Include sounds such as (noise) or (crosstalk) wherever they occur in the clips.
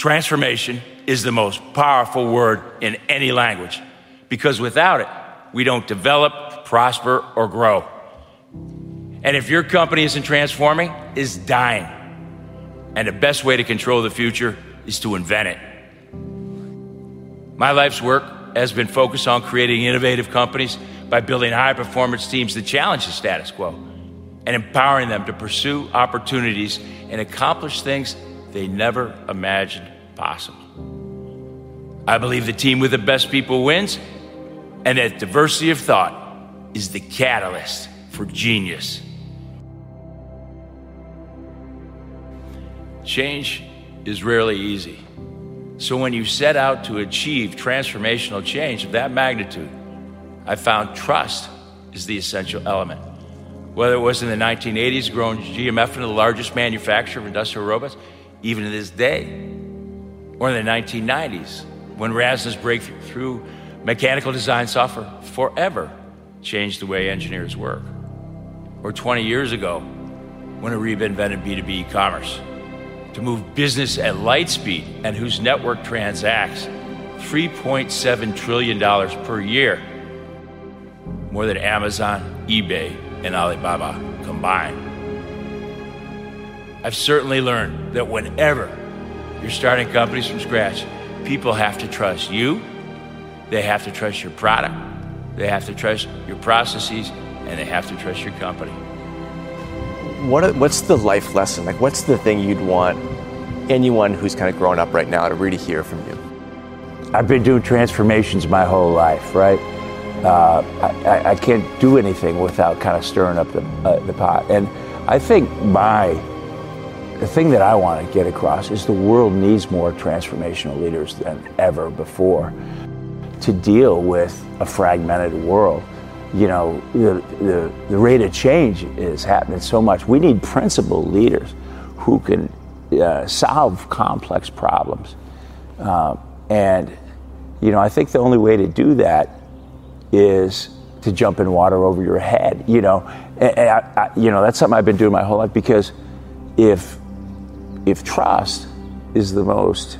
Transformation is the most powerful word in any language because without it, we don't develop, prosper, or grow. And if your company isn't transforming, is dying. And the best way to control the future is to invent it. My life's work has been focused on creating innovative companies by building high performance teams that challenge the status quo and empowering them to pursue opportunities and accomplish things they never imagined possible. I believe the team with the best people wins, and that diversity of thought is the catalyst for genius. Change is rarely easy. So when you set out to achieve transformational change of that magnitude, I found trust is the essential element. Whether it was in the 1980s, growing GMF into the largest manufacturer of industrial robots, even to this day, or in the 1990s, when Rasna's breakthrough mechanical design software forever changed the way engineers work, or 20 years ago, when Ariba invented B2B e commerce to move business at light speed and whose network transacts $3.7 trillion per year, more than Amazon, eBay, and Alibaba combined. I've certainly learned that whenever you're starting companies from scratch, people have to trust you, they have to trust your product, they have to trust your processes, and they have to trust your company what, what's the life lesson? Like, what's the thing you'd want anyone who's kind of growing up right now to really hear from you? I've been doing transformations my whole life, right? Uh, I, I, can't do anything without kind of stirring up the, uh, the pot. And I think my, the thing that I want to get across is the world needs more transformational leaders than ever before to deal with a fragmented world you know, the, the, the, rate of change is happening so much. We need principled leaders who can uh, solve complex problems. Uh, and, you know, I think the only way to do that is to jump in water over your head, you know. And, and I, I, you know, that's something I've been doing my whole life because if, if trust is the most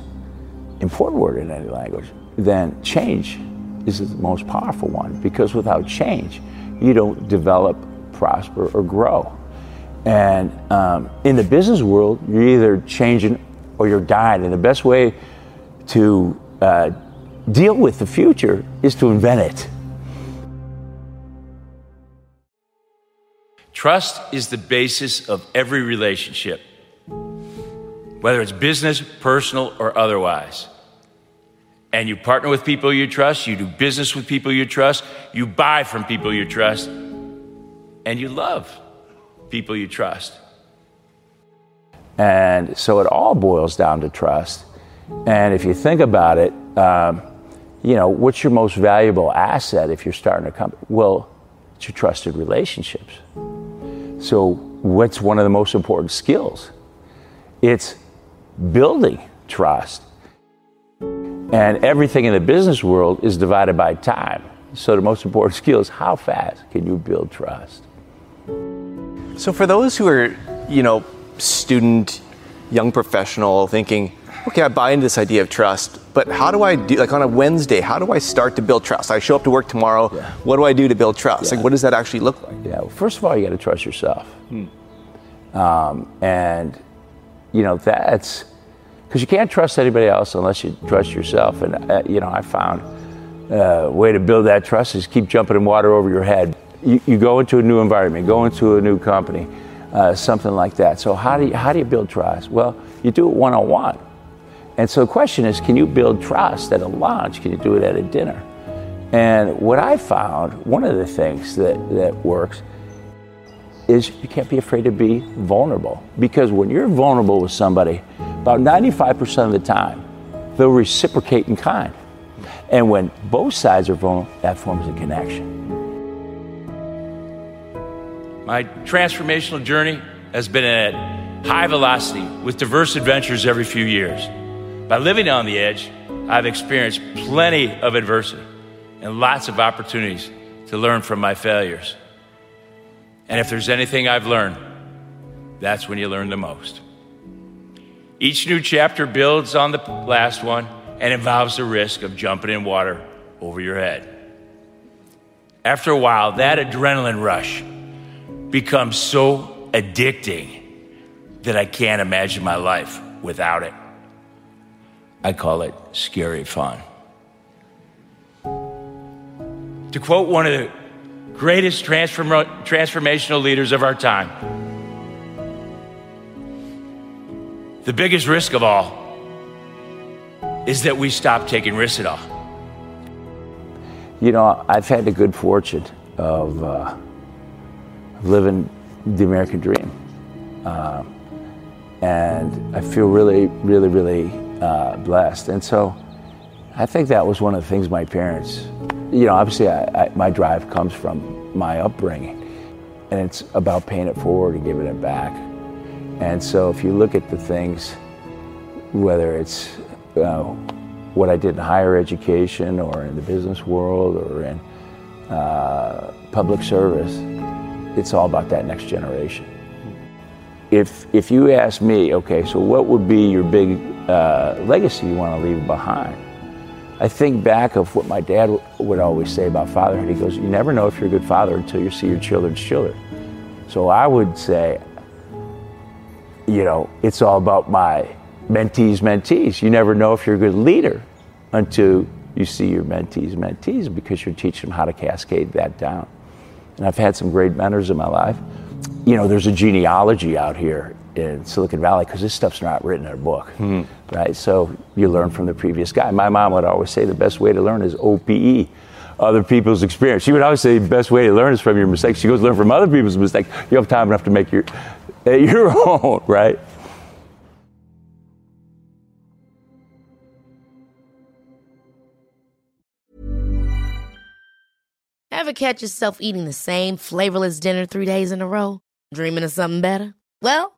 important word in any language, then change is the most powerful one because without change, you don't develop, prosper, or grow. And um, in the business world, you're either changing or you're dying. And the best way to uh, deal with the future is to invent it. Trust is the basis of every relationship, whether it's business, personal, or otherwise and you partner with people you trust, you do business with people you trust, you buy from people you trust, and you love people you trust. And so it all boils down to trust. And if you think about it, um, you know, what's your most valuable asset if you're starting a company? Well, it's your trusted relationships. So, what's one of the most important skills? It's building trust. And everything in the business world is divided by time. So, the most important (laughs) skill is how fast can you build trust? So, for those who are, you know, student, young professional thinking, okay, I buy into this idea of trust, but how do I do, like on a Wednesday, how do I start to build trust? I show up to work tomorrow, Yeah. what do I do to build trust? Yeah. Like, what does that actually look like? Yeah, well, first of all, you got to trust yourself. Um, and, you know, that's because you can't trust anybody else unless you trust yourself. And, uh, you know, I found a way to build that trust is keep jumping in water over your head. You, you go into a new environment, go into a new company, uh, something like that. So, how do, you, how do you build trust? Well, you do it one on one. And so the question is, can you build trust at a lunch? Can you do it at a dinner? And what I found, one of the things that, that works is you can't be afraid to be vulnerable. Because when you're vulnerable with somebody, about 95% of the time, they'll reciprocate in kind. And when both sides are vulnerable, that forms a connection. My transformational journey has been at high velocity with diverse adventures every few years. By living on the edge, I've experienced plenty of adversity and lots of opportunities to learn from my failures. And if there's anything I've learned, that's when you learn the most. Each new chapter builds on the last one and involves the risk of jumping in water over your head. After a while, that adrenaline rush becomes so addicting that I can't imagine my life without it. I call it scary fun. To quote one of the greatest transform- transformational leaders of our time, the biggest risk of all is that we stop taking risks at all. You know, I've had the good fortune of uh, living the American dream. Uh, and I feel really, really, really uh, blessed. And so I think that was one of the things my parents, you know, obviously I, I, my drive comes from my upbringing. And it's about paying it forward and giving it back. And so if you look at the things, whether it's uh, what I did in higher education or in the business world or in uh, public service, it's all about that next generation. If, if you ask me, okay, so what would be your big uh, legacy you want to leave behind? I think back of what my dad w- would always say about fatherhood. He goes, You never know if you're a good father until you see your children's children. So I would say, you know, it's all about my mentees, mentees. You never know if you're a good leader until you see your mentees, mentees, because you're teaching them how to cascade that down. And I've had some great mentors in my life. You know, there's a genealogy out here in Silicon Valley because this stuff's not written in a book, hmm. Right? So you learn from the previous guy. My mom would always say the best way to learn is OPE, other people's experience. She would always say the best way to learn is from your mistakes. She goes, learn from other people's mistakes. You have time enough to make your, (laughs) your own, right? Ever catch yourself eating the same flavorless dinner three days in a row? Dreaming of something better? Well,